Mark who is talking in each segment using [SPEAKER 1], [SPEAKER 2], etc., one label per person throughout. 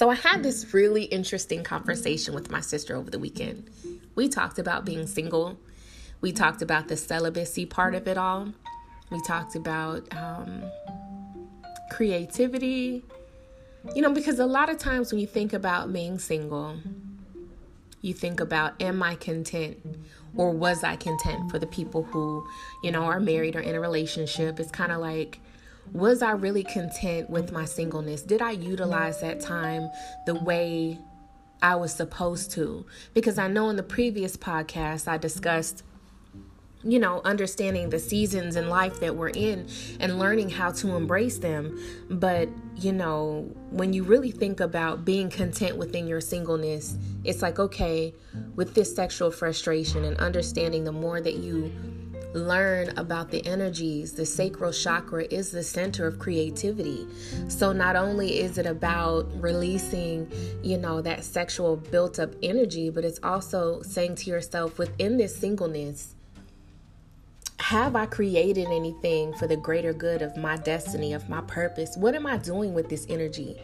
[SPEAKER 1] So I had this really interesting conversation with my sister over the weekend. We talked about being single. We talked about the celibacy part of it all. We talked about um, creativity. You know, because a lot of times when you think about being single, you think about, am I content? Or was I content for the people who, you know, are married or in a relationship? It's kind of like, was I really content with my singleness? Did I utilize that time the way I was supposed to? Because I know in the previous podcast I discussed you know, understanding the seasons in life that we're in and learning how to embrace them. But, you know, when you really think about being content within your singleness, it's like, okay, with this sexual frustration and understanding the more that you learn about the energies, the sacral chakra is the center of creativity. So not only is it about releasing, you know, that sexual built up energy, but it's also saying to yourself within this singleness, have I created anything for the greater good of my destiny, of my purpose? What am I doing with this energy?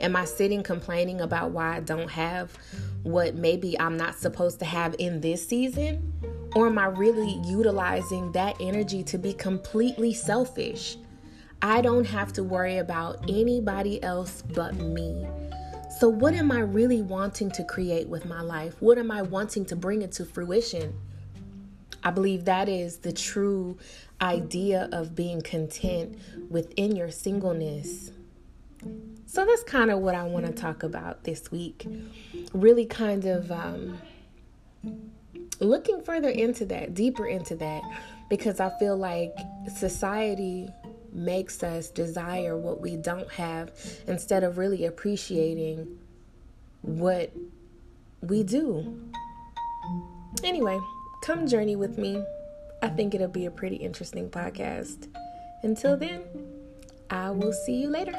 [SPEAKER 1] Am I sitting complaining about why I don't have what maybe I'm not supposed to have in this season? Or am I really utilizing that energy to be completely selfish? I don't have to worry about anybody else but me. So, what am I really wanting to create with my life? What am I wanting to bring into fruition? I believe that is the true idea of being content within your singleness. So that's kind of what I want to talk about this week. Really, kind of um, looking further into that, deeper into that, because I feel like society makes us desire what we don't have instead of really appreciating what we do. Anyway, come journey with me. I think it'll be a pretty interesting podcast. Until then, I will see you later.